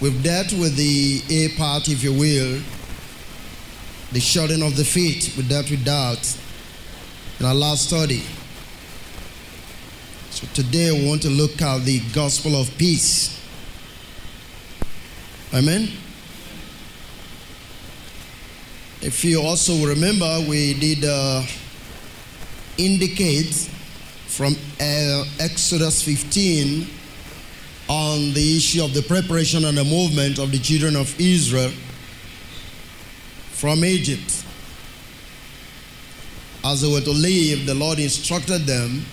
We've dealt with the A part, if you will, the shutting of the feet. We dealt with that in our last study. So today we want to look at the gospel of peace. Amen. If you also remember, we did uh, indicate from uh, Exodus 15 on the issue of the preparation and the movement of the children of Israel from Egypt. As they were to leave, the Lord instructed them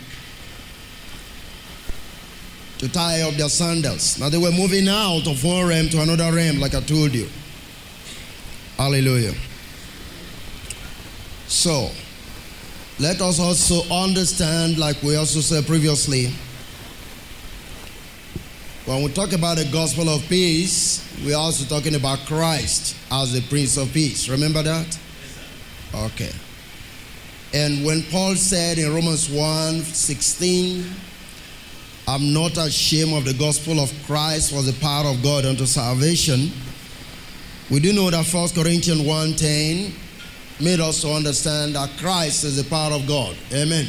to tie up their sandals. Now they were moving out of one realm to another realm, like I told you. Hallelujah. So, let us also understand, like we also said previously, when we talk about the gospel of peace, we're also talking about Christ as the Prince of Peace. Remember that? Okay. And when Paul said in Romans 1 16, I'm not ashamed of the gospel of Christ for the power of God unto salvation. We do know that 1 Corinthians 1:10 made us to understand that Christ is the power of God. Amen.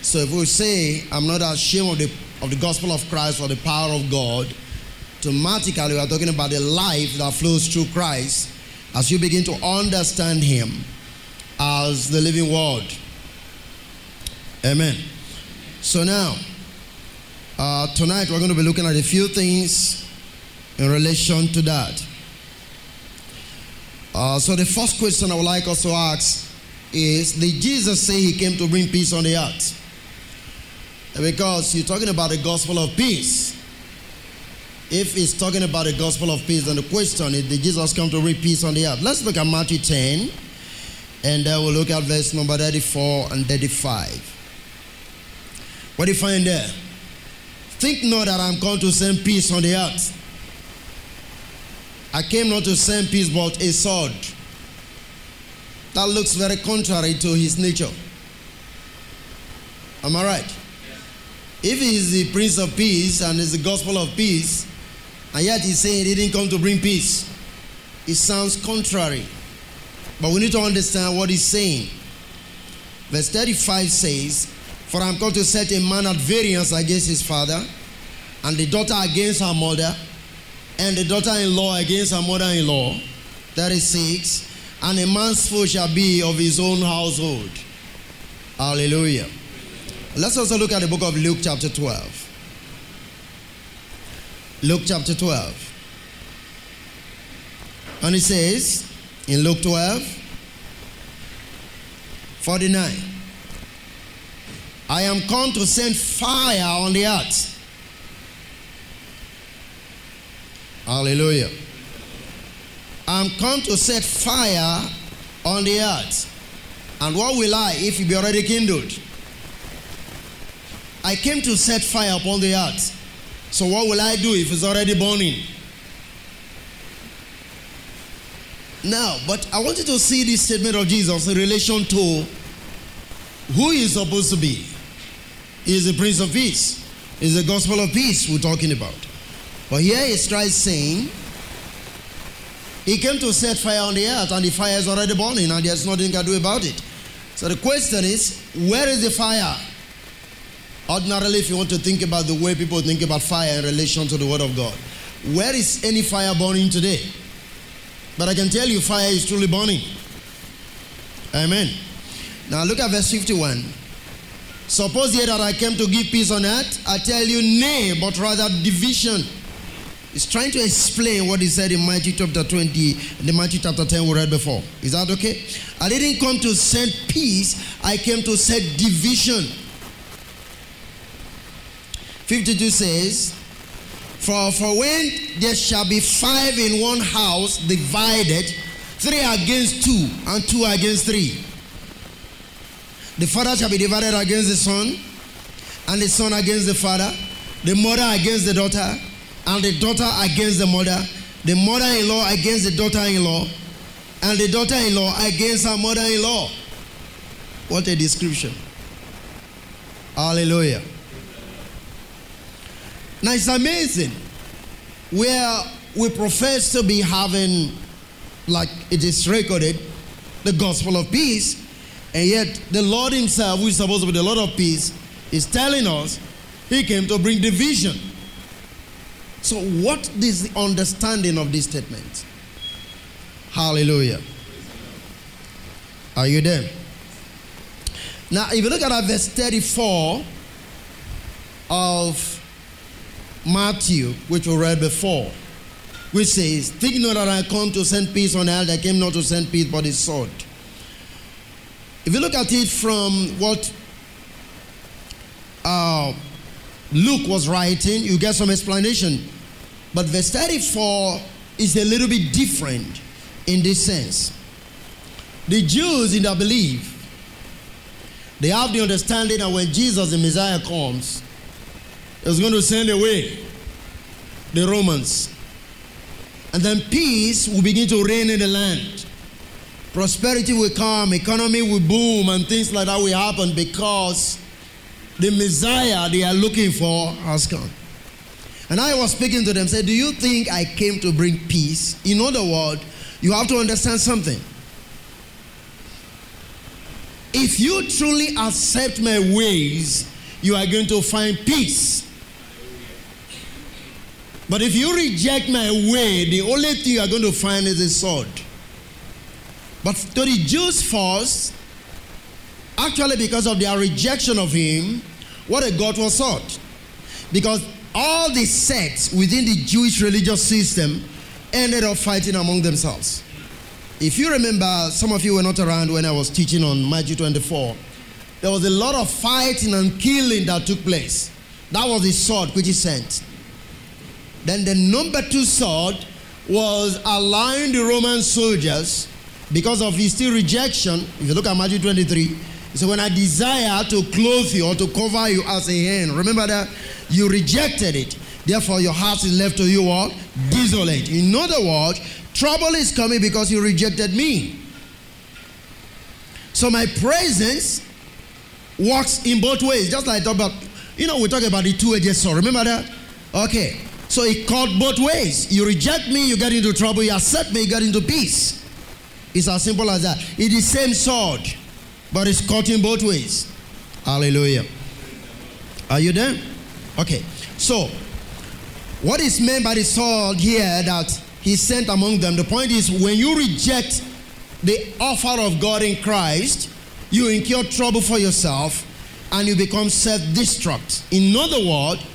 So if we say, I'm not ashamed of the, of the gospel of Christ or the power of God, automatically we are talking about the life that flows through Christ as you begin to understand Him as the living word. Amen. So now, uh, tonight we're going to be looking at a few things in relation to that. Uh, so the first question I would like us to ask is Did Jesus say he came to bring peace on the earth? Because you're talking about the gospel of peace. If it's talking about the gospel of peace, then the question is Did Jesus come to bring peace on the earth? Let's look at Matthew 10, and then we'll look at verse number 34 and 35. What do you find there? Think not that I'm come to send peace on the earth. I came not to send peace, but a sword. That looks very contrary to his nature. Am I right? If he is the Prince of Peace and is the gospel of peace, and yet he's saying he didn't come to bring peace, it sounds contrary. But we need to understand what he's saying. Verse 35 says, For I am come to set a man at variance against his father, and the daughter against her mother, and the daughter in law against her mother in law. 36. And a man's foe shall be of his own household. Hallelujah. Let's also look at the book of Luke, chapter 12. Luke, chapter 12. And it says in Luke 12, 49. I am come to send fire on the earth. Hallelujah. I'm come to set fire on the earth. And what will I if it be already kindled? I came to set fire upon the earth. So what will I do if it's already burning? Now, but I want you to see this statement of Jesus in relation to who he is supposed to be. He is the Prince of Peace. Is the gospel of peace we're talking about. But here he tries saying, he came to set fire on the earth, and the fire is already burning, and there's nothing he can do about it. So the question is, where is the fire? Ordinarily, if you want to think about the way people think about fire in relation to the Word of God, where is any fire burning today? But I can tell you, fire is truly burning. Amen. Now look at verse 51. Suppose ye that I came to give peace on earth, I tell you, nay, but rather division. He's trying to explain what he said in Matthew chapter 20 and the Matthew chapter 10 we read before. Is that okay? I didn't come to send peace, I came to set division. 52 says, for, for when there shall be five in one house divided, three against two, and two against three. The father shall be divided against the son, and the son against the father, the mother against the daughter, and the daughter against the mother, the mother in law against the daughter in law, and the daughter in law against her mother in law. What a description! Hallelujah. Now it's amazing where we profess to be having, like it is recorded, the gospel of peace, and yet the Lord Himself, who is supposed to be the Lord of peace, is telling us He came to bring division. So, what is the understanding of this statement? Hallelujah. Are you there? Now, if you look at verse 34 of Matthew, which we read before, which says, Think not that I come to send peace on earth, I came not to send peace but a sword. If you look at it from what uh, Luke was writing, you get some explanation. But verse 34 is a little bit different in this sense. The Jews in their belief, they have the understanding that when Jesus, the Messiah, comes, He's going to send away the Romans. And then peace will begin to reign in the land. Prosperity will come, economy will boom, and things like that will happen because the Messiah they are looking for has come. And I was speaking to them, said, Do you think I came to bring peace? In other words, you have to understand something. If you truly accept my ways, you are going to find peace. But if you reject my way, the only thing you are going to find is a sword. But to the Jews first, actually because of their rejection of him, what a God was sought. Because all the sects within the Jewish religious system ended up fighting among themselves. If you remember, some of you were not around when I was teaching on Matthew 24. There was a lot of fighting and killing that took place. That was the sword which he sent. Then the number two sword was allowing the Roman soldiers, because of his still rejection, if you look at Matthew 23, so When I desire to clothe you or to cover you as a hen, remember that you rejected it. Therefore, your house is left to you all desolate. In other words, trouble is coming because you rejected me. So my presence works in both ways. Just like I talk about, you know, we talk about the two-edged sword. Remember that? Okay. So it cut both ways. You reject me, you get into trouble. You accept me, you get into peace. It's as simple as that. It's the same sword, but it's cut in both ways. Hallelujah. Are you there? Okay. So, what is meant by the sword here that he sent among them? The point is when you reject the offer of God in Christ, you incur trouble for yourself and you become self destruct. In other words,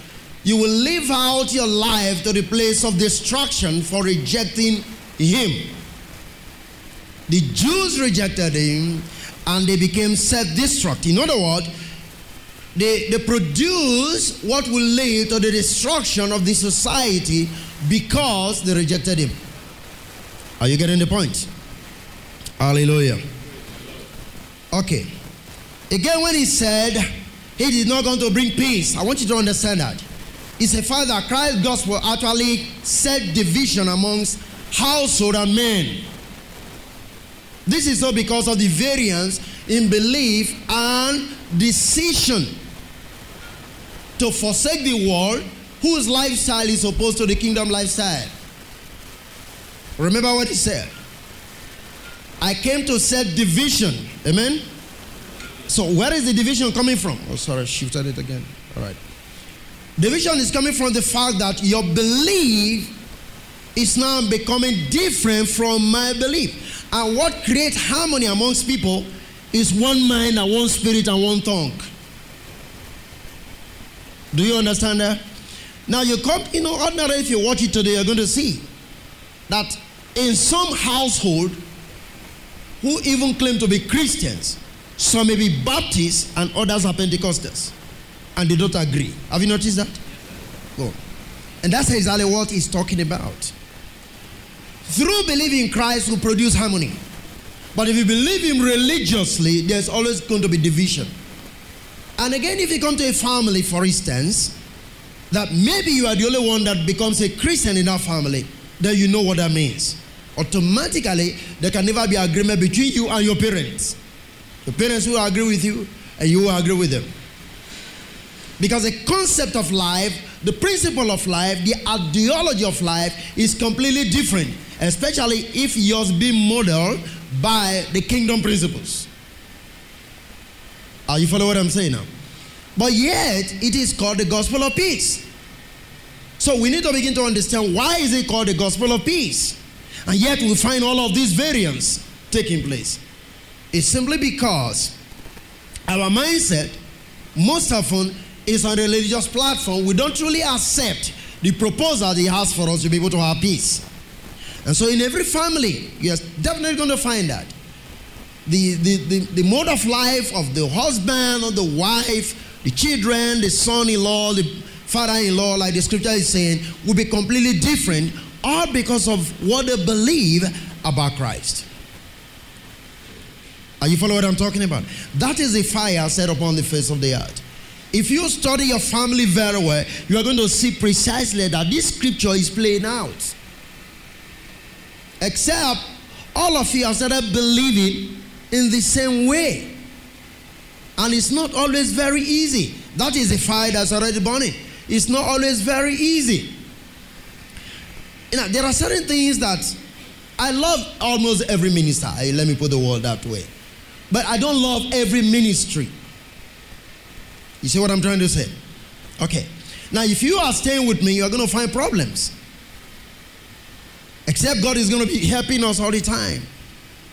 you will live out your life to the place of destruction for rejecting him. The Jews rejected him and they became self destruct. In other words, they, they produce what will lead to the destruction of the society because they rejected him. Are you getting the point? Hallelujah. Okay. Again, when he said he did not going to bring peace, I want you to understand that is a fact that Christ's gospel actually set division amongst household and men. This is so because of the variance in belief and decision to forsake the world whose lifestyle is opposed to the kingdom lifestyle. Remember what he said. I came to set division. Amen. So where is the division coming from? Oh, sorry, I shifted it again. All right. Division is coming from the fact that your belief is now becoming different from my belief. And what creates harmony amongst people is one mind and one spirit and one tongue. Do you understand that? Now you come, you know, ordinarily if you watch it today, you're going to see that in some household who even claim to be Christians, some may be Baptists and others are Pentecostals and they don't agree. Have you noticed that? Go. And that's exactly what he's talking about. Through believing Christ will produce harmony. But if you believe him religiously, there's always going to be division. And again, if you come to a family, for instance, that maybe you are the only one that becomes a Christian in that family, then you know what that means. Automatically, there can never be agreement between you and your parents. Your parents will agree with you, and you will agree with them. Because the concept of life the principle of life, the ideology of life is completely different, especially if yours be modeled by the kingdom principles. Are you following what I'm saying now? But yet, it is called the gospel of peace. So we need to begin to understand why is it called the gospel of peace? And yet we find all of these variants taking place. It's simply because our mindset most often is on a religious platform. We don't truly accept the proposal he has for us to be able to have peace. And so in every family, you're definitely going to find that. The, the, the, the mode of life of the husband or the wife, the children, the son in law, the father in law, like the scripture is saying, will be completely different, all because of what they believe about Christ. Are you following what I'm talking about? That is a fire set upon the face of the earth. If you study your family very well, you are going to see precisely that this scripture is playing out. Except all of you have started believing in the same way. And it's not always very easy. That is a fire that's already burning. It's not always very easy. You know, there are certain things that I love almost every minister. Let me put the word that way. But I don't love every ministry. You see what I'm trying to say? Okay. Now, if you are staying with me, you're going to find problems. Except God is going to be helping us all the time.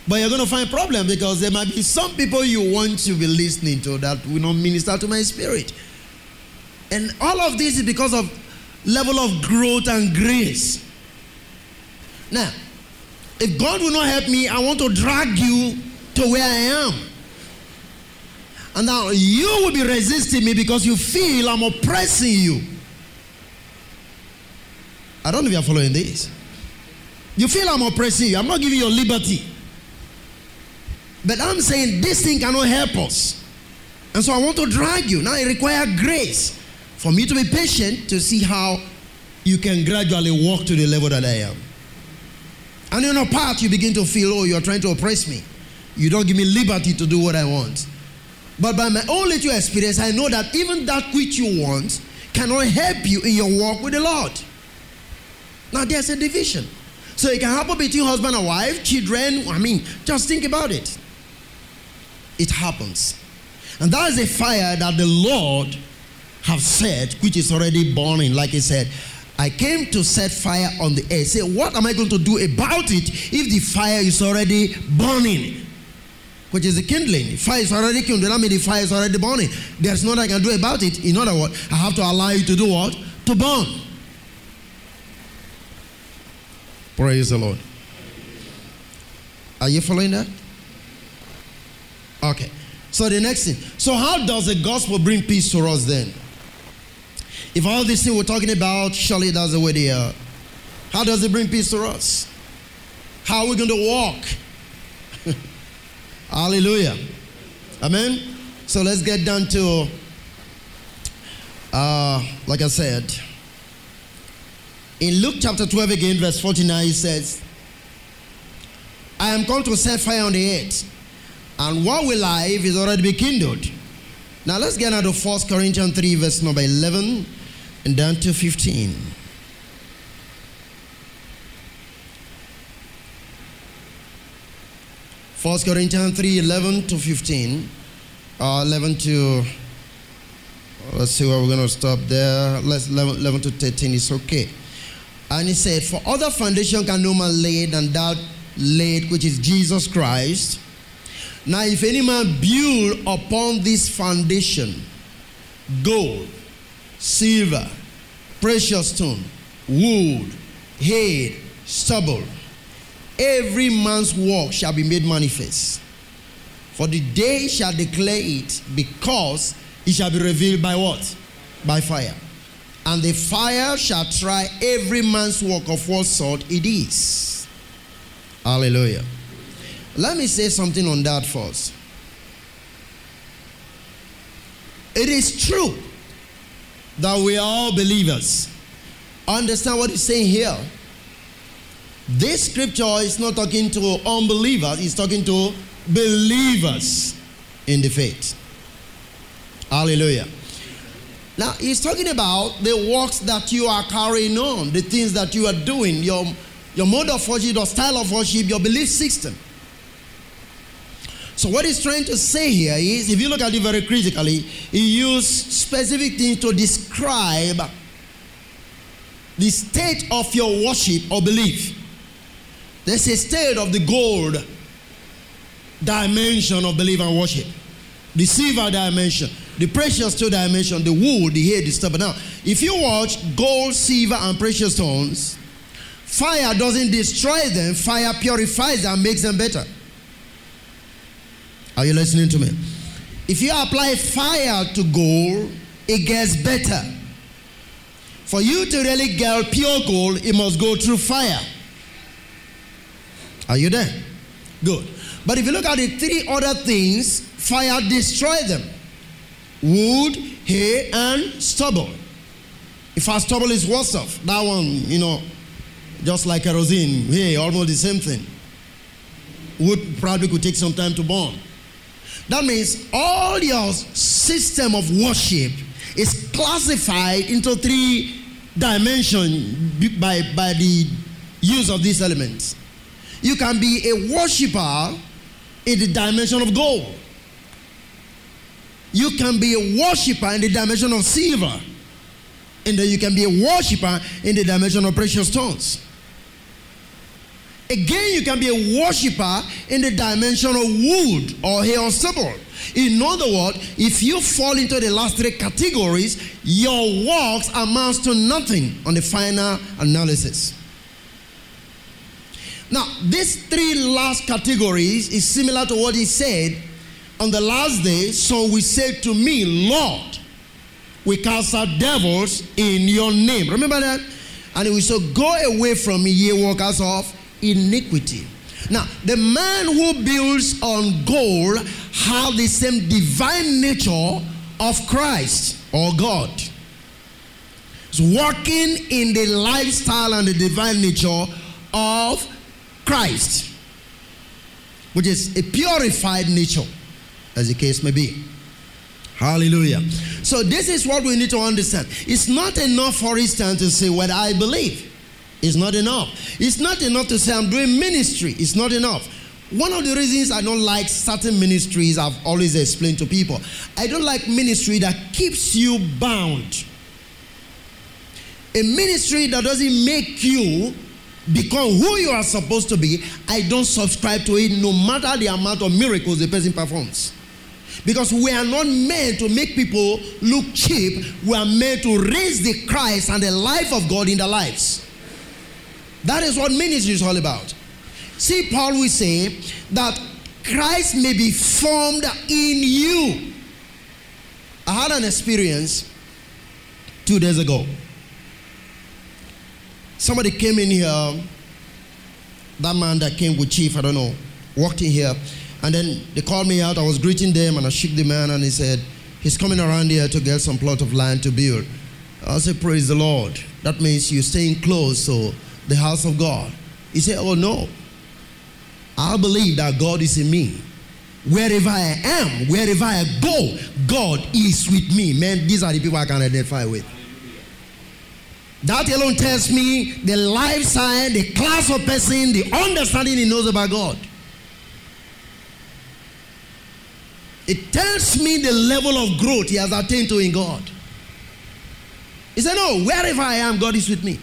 But you're going to find problems because there might be some people you want to be listening to that will not minister to my spirit. And all of this is because of level of growth and grace. Now, if God will not help me, I want to drag you to where I am. And now you will be resisting me because you feel I'm oppressing you. I don't know if you're following this. You feel I'm oppressing you. I'm not giving you liberty. But I'm saying this thing cannot help us. And so I want to drag you. Now it requires grace for me to be patient to see how you can gradually walk to the level that I am. And in a part, you begin to feel, oh, you're trying to oppress me. You don't give me liberty to do what I want. But by my own little experience, I know that even that which you want cannot help you in your walk with the Lord. Now, there's a division. So it can happen between husband and wife, children. I mean, just think about it. It happens. And that is a fire that the Lord have set, which is already burning. Like he said, I came to set fire on the earth. Say, what am I going to do about it if the fire is already burning? Which is the kindling. Fire is already kindled. That means the fire is already burning. There's nothing I can do about it. In other words, I have to allow you to do what? To burn. Praise the Lord. Are you following that? Okay. So the next thing. So how does the gospel bring peace to us then? If all these things we're talking about, surely that's the way they are. How does it bring peace to us? How are we going to walk? Hallelujah. Amen. So let's get down to, uh, like I said, in Luke chapter 12 again, verse 49, he says, I am going to set fire on the earth, and what will live is already be kindled. Now let's get out of 1 Corinthians 3, verse number 11 and down to 15. 1 Corinthians 3 11 to 15. Uh, 11 to, let's see where we're going to stop there. Let's 11, 11 to 13 is okay. And he said, For other foundation can no man lay than that laid, which is Jesus Christ. Now, if any man build upon this foundation gold, silver, precious stone, wood, hay, stubble, every man's work shall be made manifest. For the day shall declare it, because it shall be revealed by what? By fire. And the fire shall try every man's work of what sort it is. Hallelujah. Let me say something on that first. It is true that we are all believers. Understand what he's saying here? This scripture is not talking to unbelievers, it's talking to believers in the faith. Hallelujah. Now, he's talking about the works that you are carrying on, the things that you are doing, your, your mode of worship, your style of worship, your belief system. So, what he's trying to say here is if you look at it very critically, he used specific things to describe the state of your worship or belief. There's a state of the gold dimension of belief and worship, the silver dimension, the precious stone dimension, the wood, the hair, the stuff. Now, if you watch gold, silver, and precious stones, fire doesn't destroy them, fire purifies them, makes them better. Are you listening to me? If you apply fire to gold, it gets better. For you to really get pure gold, it must go through fire. Are you there? Good. But if you look at the three other things, fire destroy them wood, hay, and stubble. If our stubble is worse off, that one, you know, just like kerosene, hay, almost the same thing. Wood probably could take some time to burn. That means all your system of worship is classified into three dimensions by, by the use of these elements. You can be a worshiper in the dimension of gold. You can be a worshiper in the dimension of silver. And then you can be a worshiper in the dimension of precious stones. Again, you can be a worshiper in the dimension of wood or hair or stubble. In other words, if you fall into the last three categories, your works amounts to nothing on the final analysis. Now, these three last categories is similar to what he said on the last day. So we said to me, Lord, we cast out devils in your name. Remember that? And we said, Go away from me, ye workers of iniquity. Now, the man who builds on gold has the same divine nature of Christ or God. He's working in the lifestyle and the divine nature of Christ, which is a purified nature, as the case may be. Hallelujah. So, this is what we need to understand. It's not enough, for instance, to say what I believe. It's not enough. It's not enough to say I'm doing ministry. It's not enough. One of the reasons I don't like certain ministries, I've always explained to people, I don't like ministry that keeps you bound. A ministry that doesn't make you become who you are supposed to be, I don't subscribe to it no matter the amount of miracles the person performs. Because we are not meant to make people look cheap, we are meant to raise the Christ and the life of God in their lives. That is what ministry is all about. See, Paul will say that Christ may be formed in you. I had an experience two days ago. Somebody came in here, that man that came with Chief, I don't know, walked in here, and then they called me out. I was greeting them, and I shook the man, and he said, He's coming around here to get some plot of land to build. I said, Praise the Lord. That means you're staying close to the house of God. He said, Oh, no. I believe that God is in me. Wherever I am, wherever I go, God is with me. Man, these are the people I can identify with. That alone tells me the lifestyle, the class of person, the understanding he knows about God. It tells me the level of growth he has attained to in God. He said, No, wherever I am, God is with me.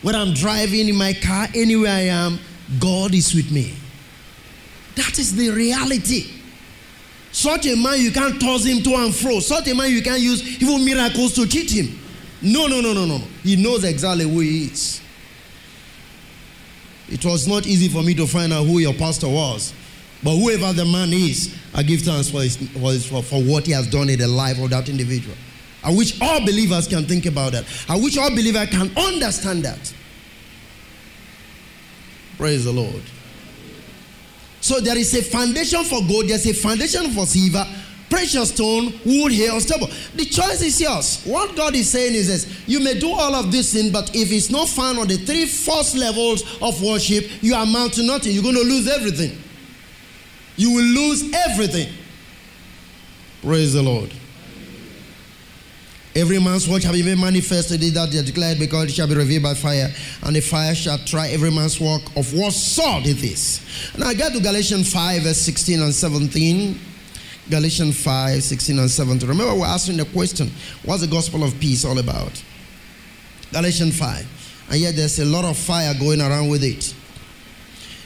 When I'm driving in my car, anywhere I am, God is with me. That is the reality. Such a man, you can't toss him to and fro. Such a man, you can't use even miracles to cheat him. No, no, no, no, no. He knows exactly who he is. It was not easy for me to find out who your pastor was. But whoever the man is, I give thanks for, his, for, for what he has done in the life of that individual. I wish all believers can think about that. I wish all believers can understand that. Praise the Lord. So there is a foundation for gold, there's a foundation for silver, precious stone, wood, or stubble. The choice is yours. What God is saying is this you may do all of this thing, but if it's not found on the three first levels of worship, you amount to nothing. You're going to lose everything. You will lose everything. Praise the Lord. Every man's work shall be made manifest thee that they are declared because it shall be revealed by fire, and the fire shall try every man's work of what sort it is. Now I get to Galatians 5, verse 16 and 17. Galatians 5, 16 and 17. Remember, we're asking the question what's the gospel of peace all about? Galatians 5. And yet there's a lot of fire going around with it.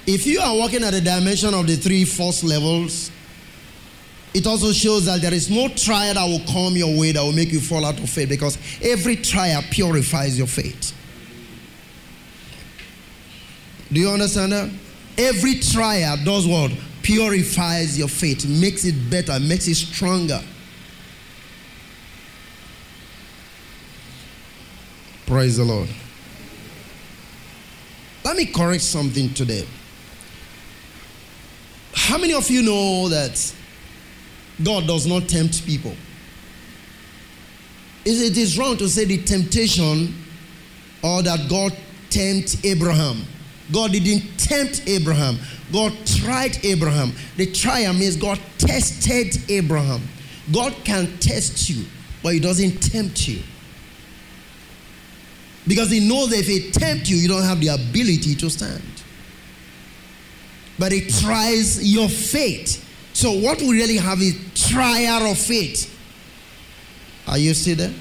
If you are walking at the dimension of the three force levels, it also shows that there is no trial that will come your way that will make you fall out of faith because every trial purifies your faith. Do you understand that? Every trial does what? Purifies your faith, makes it better, makes it stronger. Praise the Lord. Let me correct something today. How many of you know that God does not tempt people. Is it is wrong to say the temptation or that God tempt Abraham. God didn't tempt Abraham. God tried Abraham. The trial means God tested Abraham. God can test you, but He doesn't tempt you. Because He knows that if He tempt you, you don't have the ability to stand. But He tries your faith. So, what we really have is trial of faith. Are you still there?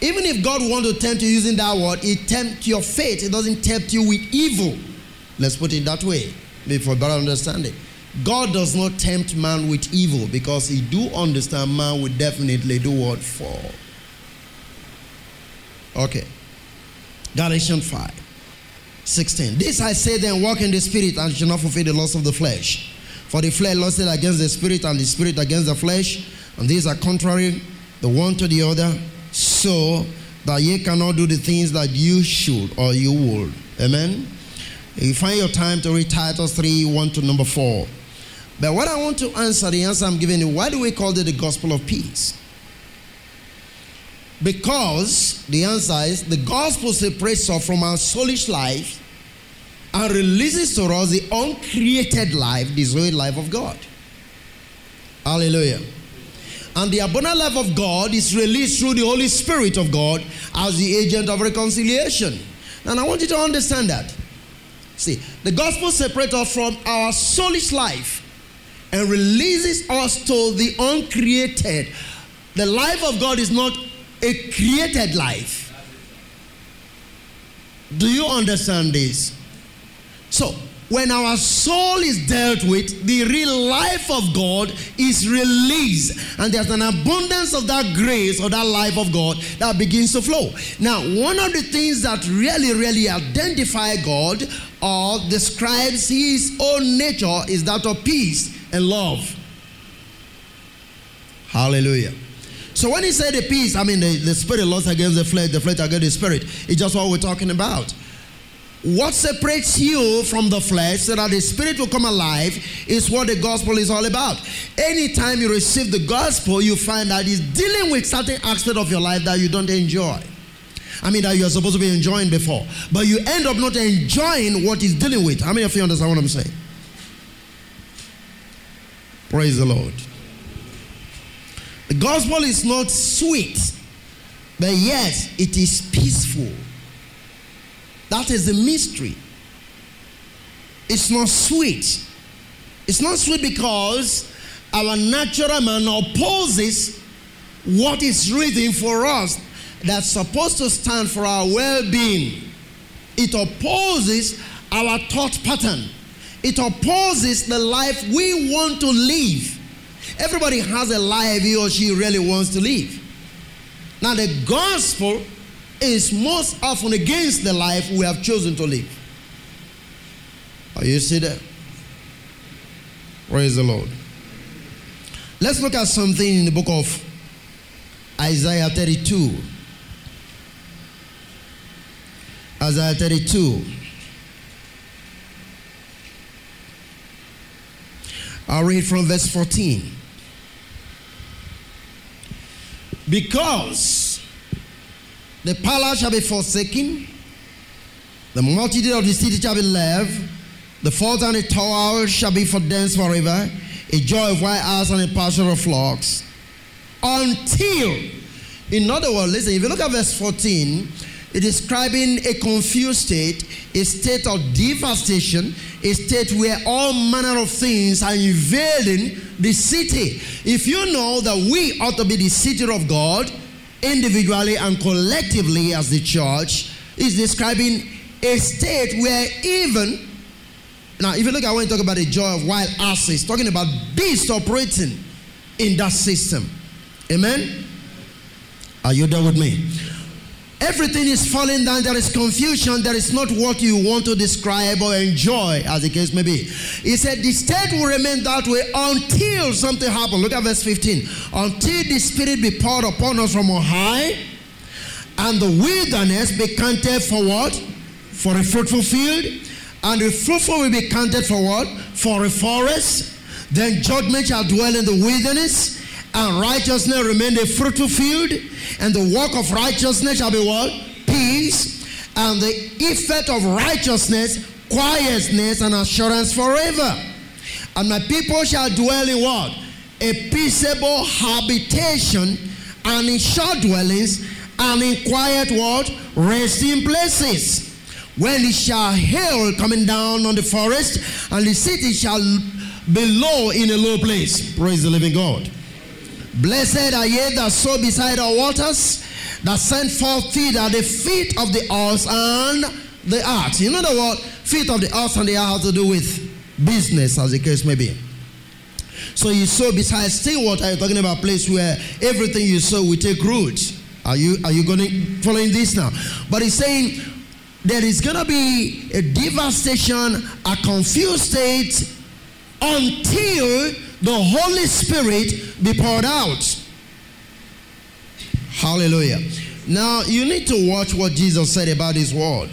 Even if God wants to tempt you using that word, it tempts your faith. It doesn't tempt you with evil. Let's put it that way, for better understanding. God does not tempt man with evil because he do understand man will definitely do what for. Okay. Galatians 5. 16. This I say then, walk in the spirit and shall not fulfill the lust of the flesh. For the flesh lusted against the spirit and the spirit against the flesh, and these are contrary the one to the other, so that ye cannot do the things that you should or you would. Amen. You find your time to read Titus 3 1 to number 4. But what I want to answer, the answer I'm giving you, why do we call it the gospel of peace? Because the answer is the gospel separates us from our soulish life and releases to us the uncreated life, the Zoe life of God. Hallelujah. And the abundant life of God is released through the Holy Spirit of God as the agent of reconciliation. And I want you to understand that. See, the gospel separates us from our soulish life and releases us to the uncreated. The life of God is not a created life. Do you understand this? So, when our soul is dealt with, the real life of God is released. And there's an abundance of that grace or that life of God that begins to flow. Now, one of the things that really, really identify God or describes his own nature is that of peace and love. Hallelujah. So when he said the peace, I mean the, the spirit lost against the flesh, the flesh against the spirit. It's just what we're talking about. What separates you from the flesh so that the spirit will come alive is what the gospel is all about. Anytime you receive the gospel, you find that it's dealing with certain aspect of your life that you don't enjoy. I mean, that you're supposed to be enjoying before. But you end up not enjoying what it's dealing with. How many of you understand what I'm saying? Praise the Lord. The gospel is not sweet, but yes, it is peaceful. That is the mystery. It's not sweet. It's not sweet because our natural man opposes what is written for us that's supposed to stand for our well being. It opposes our thought pattern. It opposes the life we want to live. Everybody has a life he or she really wants to live. Now, the gospel is most often against the life we have chosen to live. Are you see that? Praise the Lord. Let's look at something in the book of Isaiah 32. Isaiah 32. I'll read from verse 14. Because the palace shall be forsaken, the multitude of the city shall be left, the fort and the tower shall be for dance forever, a joy of white ass and a pasture of flocks. until. In other words, listen, if you look at verse 14, it is describing a confused state, a state of devastation, a state where all manner of things are invading the city. If you know that we ought to be the city of God, individually and collectively as the church, is describing a state where even now, if you look at when you talk about the joy of wild asses, talking about beasts operating in that system. Amen? Are you there with me? Everything is falling down. There is confusion. There is not what you want to describe or enjoy, as the case may be. He said, The state will remain that way until something happens. Look at verse 15. Until the Spirit be poured upon us from on high, and the wilderness be counted for what? For a fruitful field. And the fruitful will be counted for what? For a forest. Then judgment shall dwell in the wilderness, and righteousness remain a fruitful field, and the work of righteousness shall be what? Peace, and the effect of righteousness, quietness, and assurance forever. And my people shall dwell in what? A peaceable habitation, and in short dwellings, and in quiet what? Resting places. When it shall hail coming down on the forest, and the city shall be low in a low place. Praise the living God. Blessed are ye that sow beside our waters, that send forth feed at the feet of the ox and the ox. In other words, feet of the ox and the ox have to do with business, as the case may be. So you sow beside still water, you're talking about a place where everything you sow will take root. Are you are you going following this now? But he's saying there is to be a devastation, a confused state until the Holy Spirit be poured out. Hallelujah. Now, you need to watch what Jesus said about his word.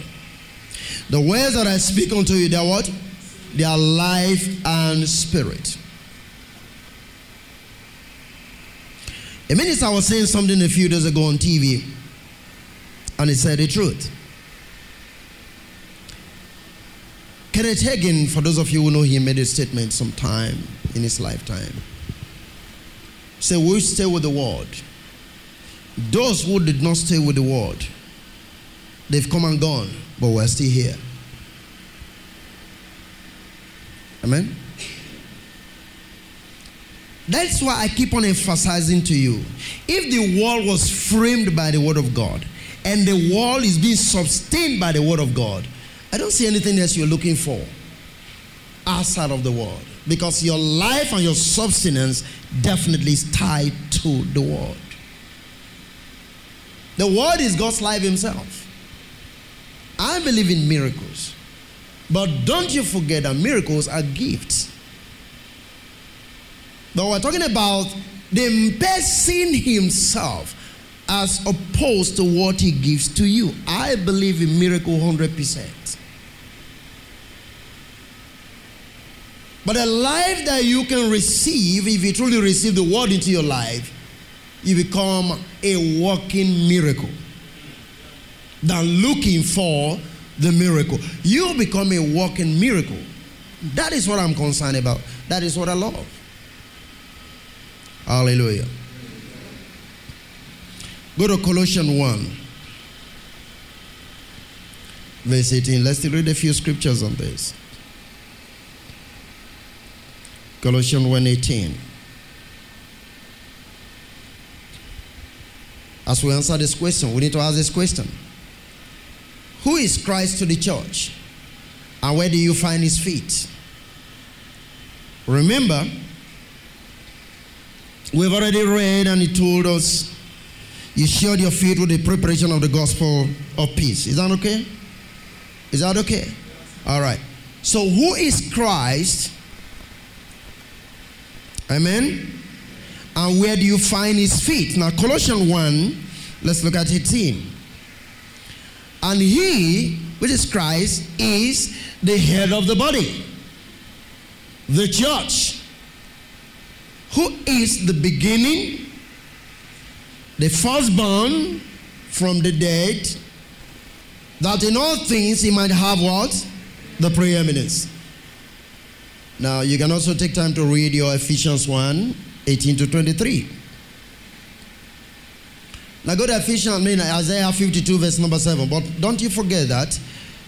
The words that I speak unto you, they're what? They are life and spirit. A minister was saying something a few days ago on TV, and he said the truth. Kenneth Hagin, for those of you who know him, made a statement sometime in his lifetime. Say, we stay with the word. Those who did not stay with the word, they've come and gone, but we're still here. Amen? That's why I keep on emphasizing to you. If the world was framed by the word of God, and the world is being sustained by the word of God, I don't see anything else you're looking for outside of the world. Because your life and your substance definitely is tied to the word. The word is God's life Himself. I believe in miracles. But don't you forget that miracles are gifts. But we're talking about the person Himself as opposed to what He gives to you. I believe in miracle 100%. But a life that you can receive, if you truly receive the word into your life, you become a walking miracle. Than looking for the miracle. You become a walking miracle. That is what I'm concerned about. That is what I love. Hallelujah. Go to Colossians 1, verse 18. Let's read a few scriptures on this. Colossians 1:18. As we answer this question, we need to ask this question. Who is Christ to the church? And where do you find his feet? Remember, we've already read and he told us you shod your feet with the preparation of the gospel of peace. Is that okay? Is that okay? All right. So, who is Christ Amen. And where do you find his feet? Now, Colossians 1, let's look at 18. And he, which is Christ, is the head of the body, the church, who is the beginning, the firstborn from the dead, that in all things he might have what? The preeminence. Now, you can also take time to read your Ephesians 1 18 to 23. Now go to Ephesians, I mean Isaiah 52, verse number 7. But don't you forget that.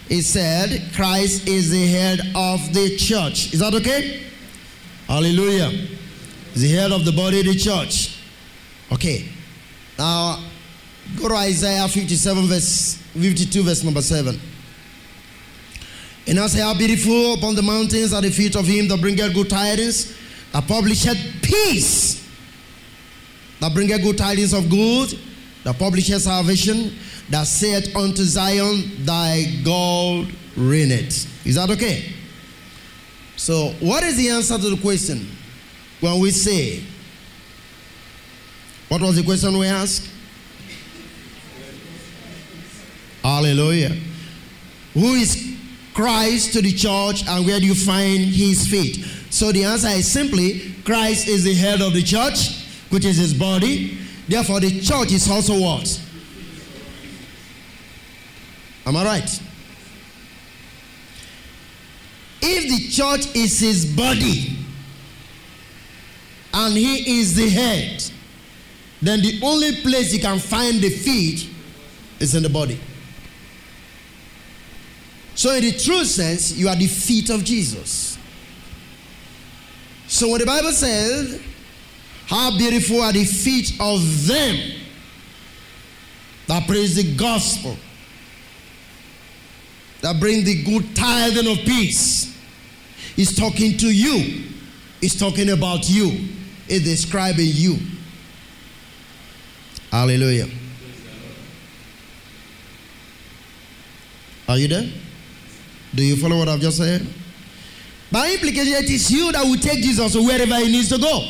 It said, Christ is the head of the church. Is that okay? Hallelujah. The head of the body the church. Okay. Now go to Isaiah 57, verse 52, verse number 7. And I say, How beautiful upon the mountains are the feet of him that bringeth good tidings, that publisheth peace, that bringeth good tidings of good, that publisheth salvation, that saith unto Zion, Thy God reigneth. Is that okay? So, what is the answer to the question when we say, What was the question we asked? Hallelujah. Who is Christ to the church and where do you find his feet? So the answer is simply Christ is the head of the church, which is his body. Therefore, the church is also what? Am I right? If the church is his body and he is the head, then the only place you can find the feet is in the body. So, in the true sense, you are the feet of Jesus. So, when the Bible says, How beautiful are the feet of them that praise the gospel, that bring the good tithing of peace, He's talking to you, He's talking about you, He's describing you. Hallelujah. Are you there? Do you follow what I've just said? By implication, it is you that will take Jesus wherever he needs to go.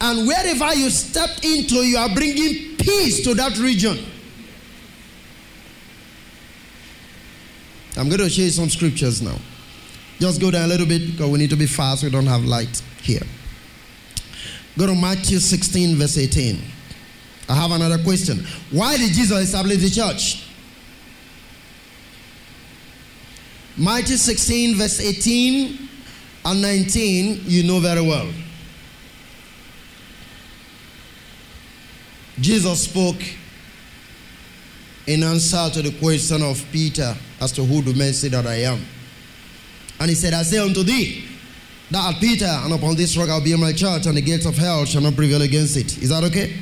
And wherever you step into, you are bringing peace to that region. I'm going to show you some scriptures now. Just go down a little bit because we need to be fast. We don't have light here. Go to Matthew 16, verse 18. I have another question. Why did Jesus establish the church? Matthew 16, verse 18 and 19, you know very well. Jesus spoke in answer to the question of Peter as to who do men say that I am. And he said, I say unto thee, that Peter, and upon this rock I'll build my church, and the gates of hell shall not prevail against it. Is that okay?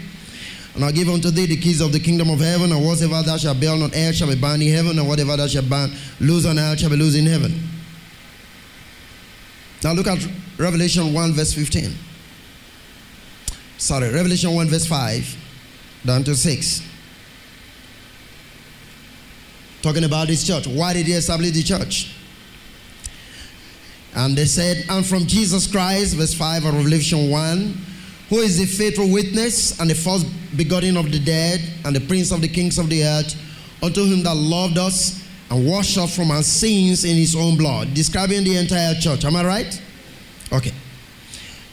And I'll give unto thee the keys of the kingdom of heaven, and whatever thou shalt bind on earth shall be bound in heaven, and whatever thou shalt bind loose on earth shall be loose in heaven. Now look at Revelation 1, verse 15. Sorry, Revelation 1, verse 5 down to 6. Talking about this church. Why did he establish the church? And they said, and from Jesus Christ, verse 5 of Revelation 1 who is the faithful witness and the first begotten of the dead and the prince of the kings of the earth, unto him that loved us and washed us from our sins in his own blood. Describing the entire church. Am I right? Okay.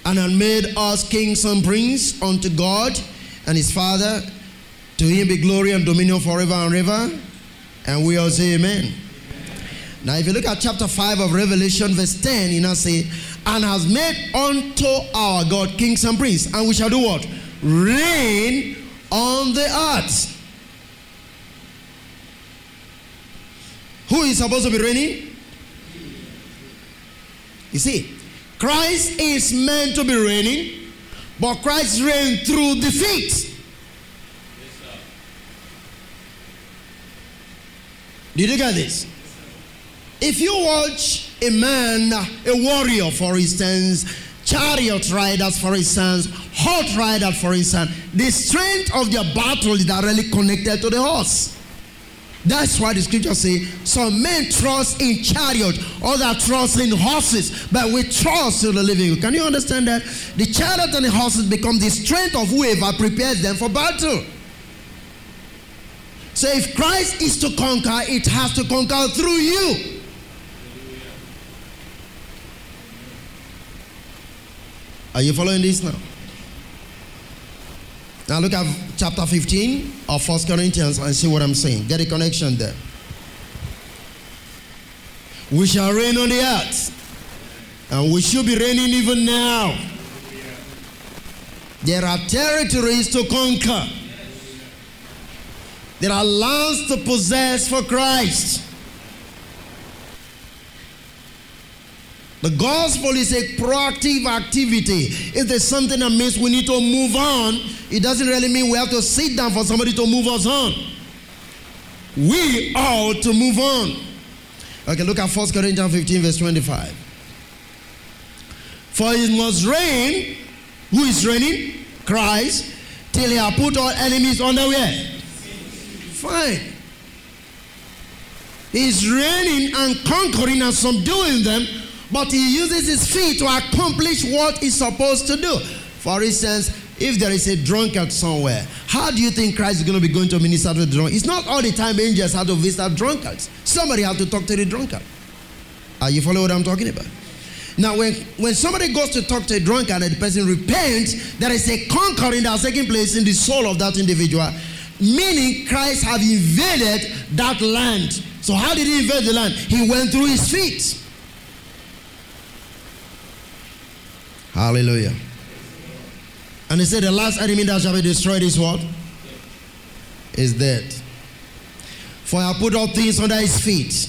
And had made us kings and priests unto God and his Father. To him be glory and dominion forever and ever. And we all say amen. amen. Now, if you look at chapter 5 of Revelation, verse 10, you now say, and has made unto our God kings and priests, and we shall do what? Reign on the earth. Who is supposed to be reigning? You see, Christ is meant to be reigning, but Christ reigns through defeat. Did you get this? If you watch a man, a warrior, for instance, chariot riders, for instance, horse riders, for instance, the strength of their battle is directly connected to the horse. That's why the scripture say some men trust in chariot, others trust in horses, but we trust in the living. Can you understand that? The chariot and the horses become the strength of whoever prepares them for battle. So if Christ is to conquer, it has to conquer through you. Are you following this now? Now look at chapter 15 of First Corinthians and see what I'm saying. Get a connection there. We shall reign on the earth. And we should be reigning even now. There are territories to conquer. There are lands to possess for Christ. The gospel is a proactive activity. If there's something that means we need to move on, it doesn't really mean we have to sit down for somebody to move us on. We ought to move on. Okay, look at 1 Corinthians 15, verse 25. For it must reign. Who is reigning? Christ. Till he have put all enemies under where? Fine. He's reigning and conquering and subduing them but he uses his feet to accomplish what he's supposed to do. For instance, if there is a drunkard somewhere, how do you think Christ is going to be going to minister to the drunkard? It's not all the time angels have to visit drunkards. Somebody have to talk to the drunkard. Are you following what I'm talking about? Now, when, when somebody goes to talk to a drunkard and the person repents, there is a conquering that's taking place in the soul of that individual, meaning Christ have invaded that land. So, how did he invade the land? He went through his feet. Hallelujah. And he said, The last enemy that shall be destroyed is what? Is dead. For I put all things under his feet.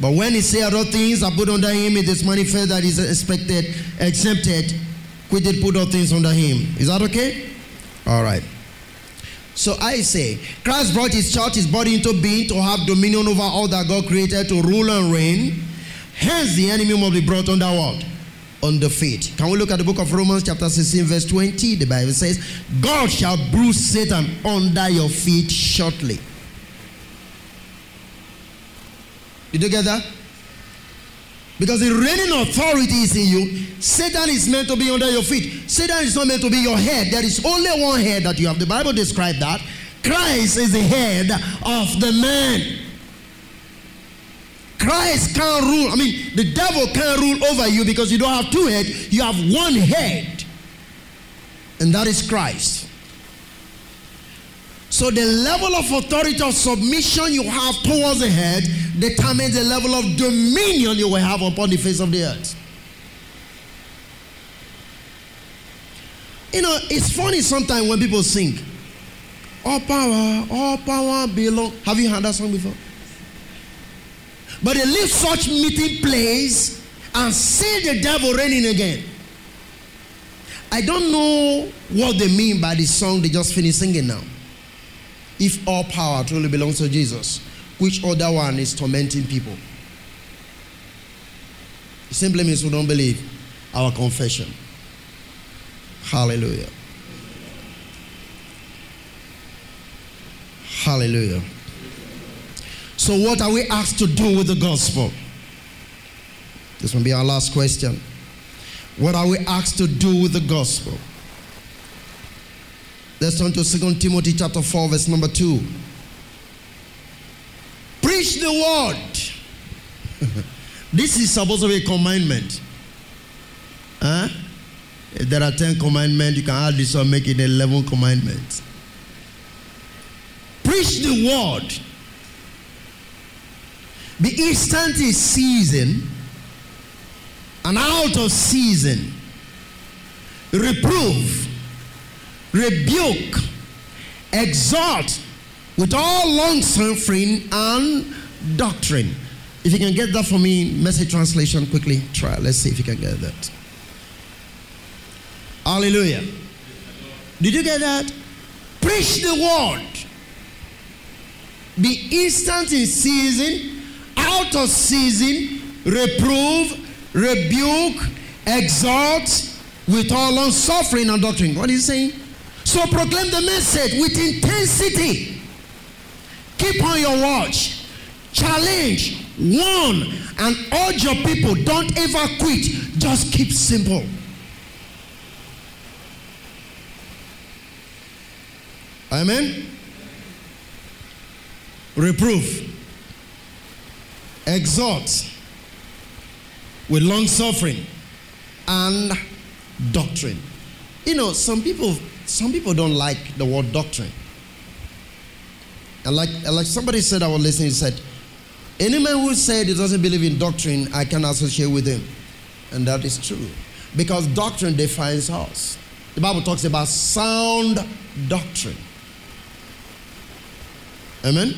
But when he said other things, I put under him, it is manifest that is expected, exempted, quitted, put all things under him. Is that okay? All right. So I say, Christ brought his church, his body into being to have dominion over all that God created to rule and reign. Hence, the enemy must be brought under what? On the feet. Can we look at the book of Romans, chapter 16, verse 20? The Bible says, God shall bruise Satan under your feet shortly. Did you get that? Because the reigning authority is in you. Satan is meant to be under your feet. Satan is not meant to be your head. There is only one head that you have. The Bible describes that. Christ is the head of the man. Christ can't rule. I mean, the devil can't rule over you because you don't have two heads. You have one head, and that is Christ. So the level of authority of submission you have towards the head determines the level of dominion you will have upon the face of the earth. You know, it's funny sometimes when people sing, All power, all power belong. Have you heard that song before? But they leave such meeting place and see the devil reigning again. I don't know what they mean by the song they just finished singing now. If all power truly belongs to Jesus, which other one is tormenting people? It simply means we don't believe our confession. Hallelujah. Hallelujah. So, what are we asked to do with the gospel? This will be our last question. What are we asked to do with the gospel? Let's turn to 2 Timothy chapter 4, verse number 2. Preach the word. this is supposed to be a commandment. Huh? If there are 10 commandments, you can add this one, make it 11 commandments. Preach the word. Be instant in season and out of season. Reprove, rebuke, exhort with all long suffering and doctrine. If you can get that for me, message translation quickly. Try. Let's see if you can get that. Hallelujah. Did you get that? Preach the word. Be instant in season out of season, reprove, rebuke, exhort with all long suffering and doctrine. What is he saying? So proclaim the message with intensity. Keep on your watch. Challenge, warn, and urge your people. Don't ever quit. Just keep simple. Amen. Reproof exhort with long suffering and doctrine. You know, some people some people don't like the word doctrine. And like, like somebody said I was listening, he said, any man who said he doesn't believe in doctrine, I can associate with him. And that is true. Because doctrine defines us. The Bible talks about sound doctrine. Amen?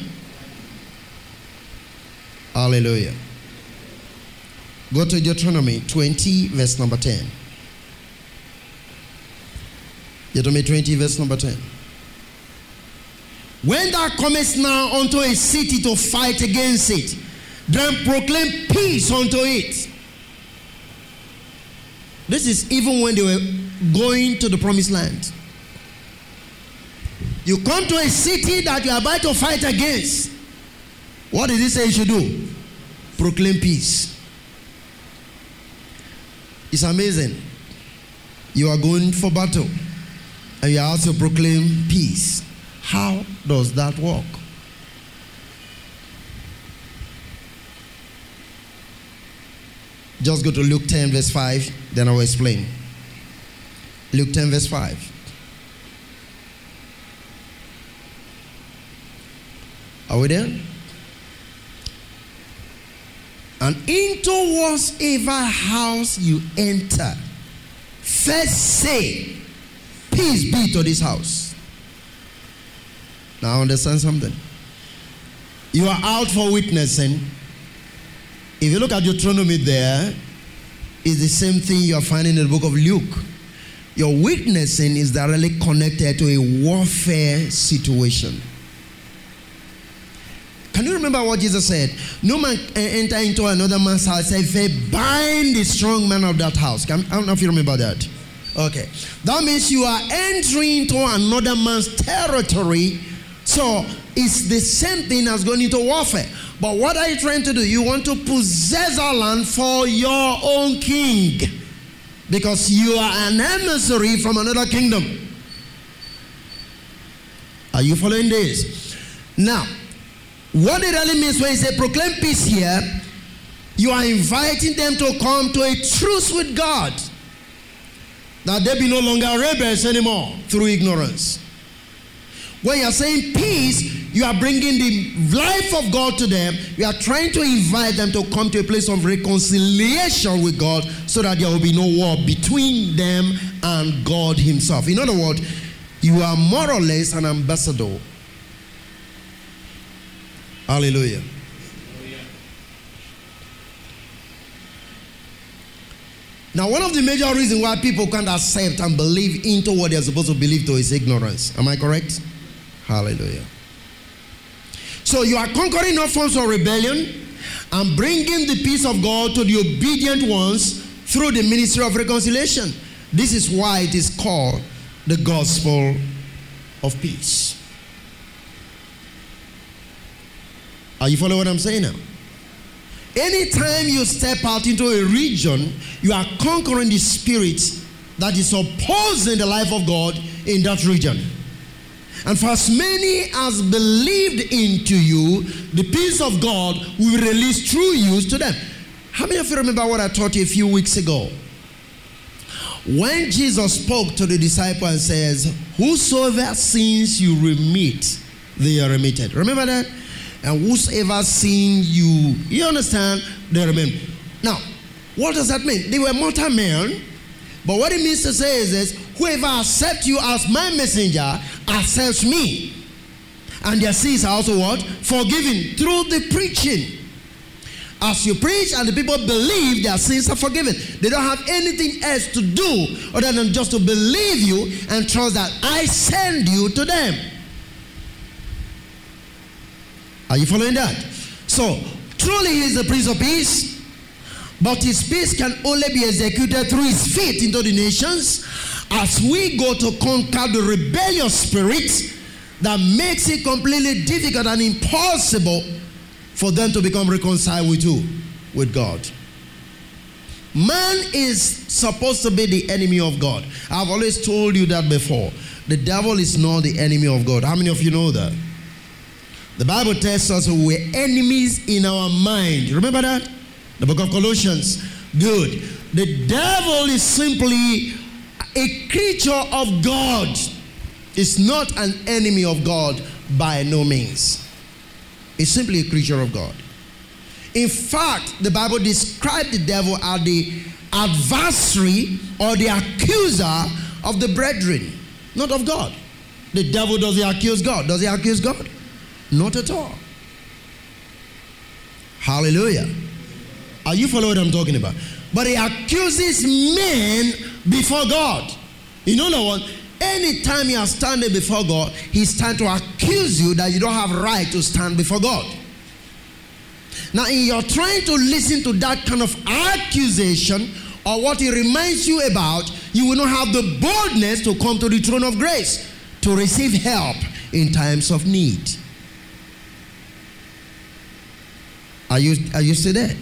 Hallelujah. Go to Deuteronomy 20, verse number 10. Deuteronomy 20, verse number 10. When thou comest now unto a city to fight against it, then proclaim peace unto it. This is even when they were going to the promised land. You come to a city that you are about to fight against. What did he say you should do? Proclaim peace. It's amazing. You are going for battle and you are also proclaim peace. How does that work? Just go to Luke 10, verse 5, then I will explain. Luke 10, verse 5. Are we there? And into whatsoever house you enter, first say, Peace be to this house. Now understand something. You are out for witnessing. If you look at Deuteronomy there, it's the same thing you are finding in the book of Luke. Your witnessing is directly connected to a warfare situation. Can you remember what Jesus said? No man eh, enter into another man's house Say, bind the strong man of that house. I don't know if you remember that. Okay. That means you are entering into another man's territory. So it's the same thing as going into warfare. But what are you trying to do? You want to possess our land for your own king. Because you are an emissary from another kingdom. Are you following this? Now, what it really means when you say proclaim peace here, you are inviting them to come to a truce with God. That they be no longer rebels anymore through ignorance. When you are saying peace, you are bringing the life of God to them. You are trying to invite them to come to a place of reconciliation with God so that there will be no war between them and God Himself. In other words, you are more or less an ambassador Hallelujah. Now, one of the major reasons why people can't accept and believe into what they're supposed to believe to is ignorance. Am I correct? Hallelujah. So you are conquering all forms of rebellion and bringing the peace of God to the obedient ones through the ministry of reconciliation. This is why it is called the gospel of peace. Are you following what I'm saying now? Anytime you step out into a region, you are conquering the spirit that is opposing the life of God in that region. And for as many as believed into you, the peace of God will release through you to them. How many of you remember what I taught you a few weeks ago? When Jesus spoke to the disciple and says, Whosoever sins you remit, they are remitted. Remember that? And whosoever seen you, you understand, they remain. Now, what does that mean? They were mortal men, but what it means to say is this whoever accepts you as my messenger accepts me. And their sins are also what? Forgiven through the preaching. As you preach and the people believe their sins are forgiven. They don't have anything else to do other than just to believe you and trust that I send you to them. Are you following that? So, truly, he is the Prince of Peace, but his peace can only be executed through his faith into the nations as we go to conquer the rebellious spirit that makes it completely difficult and impossible for them to become reconciled with who? With God. Man is supposed to be the enemy of God. I've always told you that before. The devil is not the enemy of God. How many of you know that? The Bible tells us we're enemies in our mind. Remember that? The book of Colossians. Good. The devil is simply a creature of God. It's not an enemy of God by no means. It's simply a creature of God. In fact, the Bible describes the devil as the adversary or the accuser of the brethren, not of God. The devil does he accuse God? Does he accuse God? Not at all. Hallelujah. Are you following what I'm talking about? But he accuses men before God. In other words, anytime you are standing before God, he's trying to accuse you that you don't have right to stand before God. Now, in your trying to listen to that kind of accusation or what he reminds you about, you will not have the boldness to come to the throne of grace to receive help in times of need. Are you, are you still there?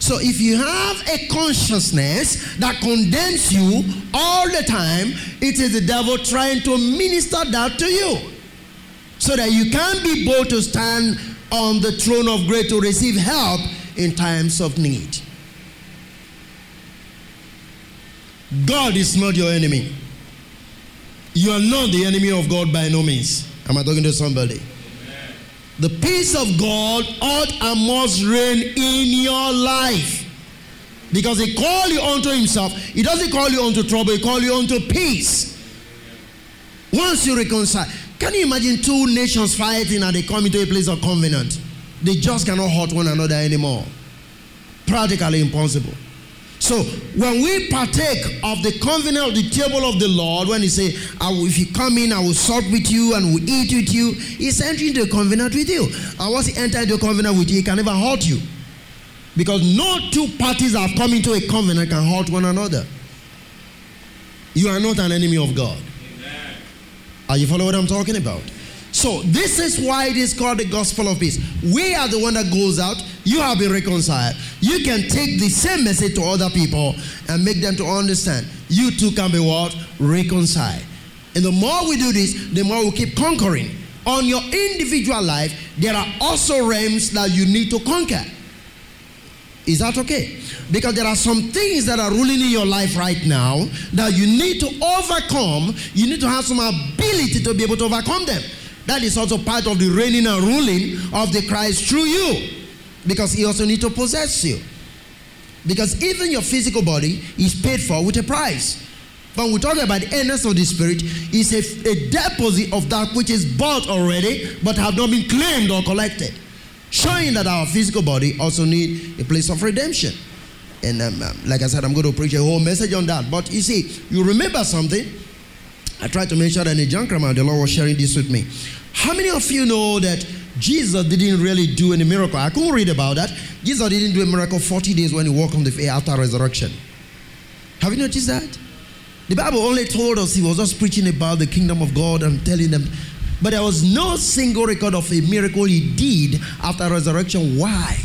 So if you have a consciousness that condemns you all the time, it is the devil trying to minister that to you. So that you can be bold to stand on the throne of grace to receive help in times of need. God is not your enemy. You are not the enemy of God by no means. Am I talking to somebody? The peace of God ought and must reign in your life. Because he called you unto himself. He doesn't call you unto trouble, he call you unto peace. Once you reconcile. Can you imagine two nations fighting and they come into a place of covenant? They just cannot hurt one another anymore. Practically impossible. So when we partake of the covenant of the table of the Lord, when he say, if you come in, I will sup with you and will eat with you, he's entering into a covenant with you. And once he enters into a covenant with you, he can never hurt you. Because no two parties have come into a covenant can hurt one another. You are not an enemy of God. Amen. Are you following what I'm talking about? So this is why it is called the gospel of peace. We are the one that goes out. You have been reconciled. You can take the same message to other people and make them to understand. You too can be what? Reconciled. And the more we do this, the more we keep conquering. On your individual life, there are also realms that you need to conquer. Is that okay? Because there are some things that are ruling in your life right now that you need to overcome. You need to have some ability to be able to overcome them. That is also part of the reigning and ruling of the Christ through you. Because he also needs to possess you. Because even your physical body is paid for with a price. When we talk about the earnest of the Spirit, it's a, a deposit of that which is bought already but have not been claimed or collected. Showing that our physical body also need a place of redemption. And um, um, like I said, I'm going to preach a whole message on that. But you see, you remember something? I tried to mention that in the junk the Lord was sharing this with me. How many of you know that Jesus didn't really do any miracle? I couldn't read about that. Jesus didn't do a miracle 40 days when he walked on the air after resurrection. Have you noticed that? The Bible only told us he was just preaching about the kingdom of God and telling them, but there was no single record of a miracle he did after resurrection. Why?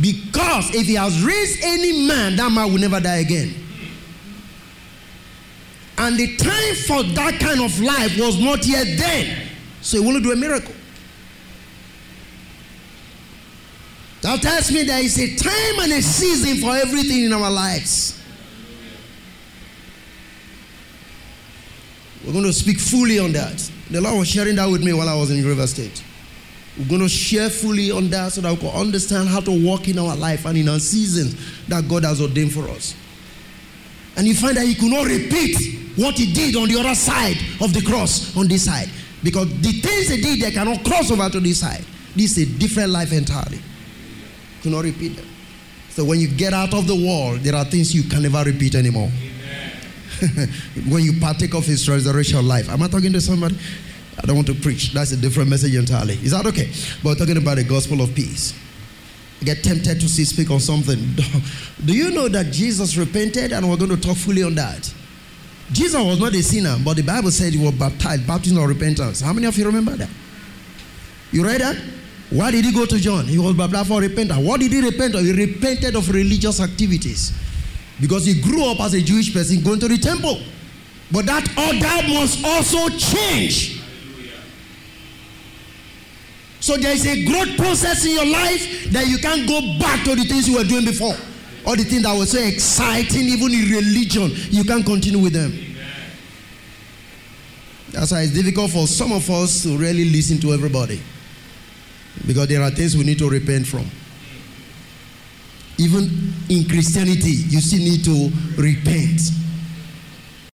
Because if he has raised any man, that man will never die again. And the time for that kind of life was not yet then. So he will do a miracle. That tells me there is a time and a season for everything in our lives. We're going to speak fully on that. The Lord was sharing that with me while I was in River State. We're going to share fully on that so that we can understand how to walk in our life and in our seasons that God has ordained for us. And you find that He could not repeat what He did on the other side of the cross on this side. Because the things He did, they cannot cross over to this side. This is a different life entirely. Could not repeat them. So when you get out of the world, there are things you can never repeat anymore. when you partake of His resurrection life. Am I talking to somebody? I don't want to preach. That's a different message entirely. Is that okay? But we're talking about the gospel of peace. I get tempted to see, speak on something. Do you know that Jesus repented? And we're going to talk fully on that. Jesus was not a sinner, but the Bible said he was baptized, baptism of repentance. How many of you remember that? You read that? Why did he go to John? He was baptized for repentance. What did he repent of? He repented of religious activities. Because he grew up as a Jewish person going to the temple. But that order must also change. So there is a growth process in your life that you can't go back to the things you were doing before. Or the things that were so exciting, even in religion, you can't continue with them. That's why it's difficult for some of us to really listen to everybody. Because there are things we need to repent from. Even in Christianity, you still need to repent.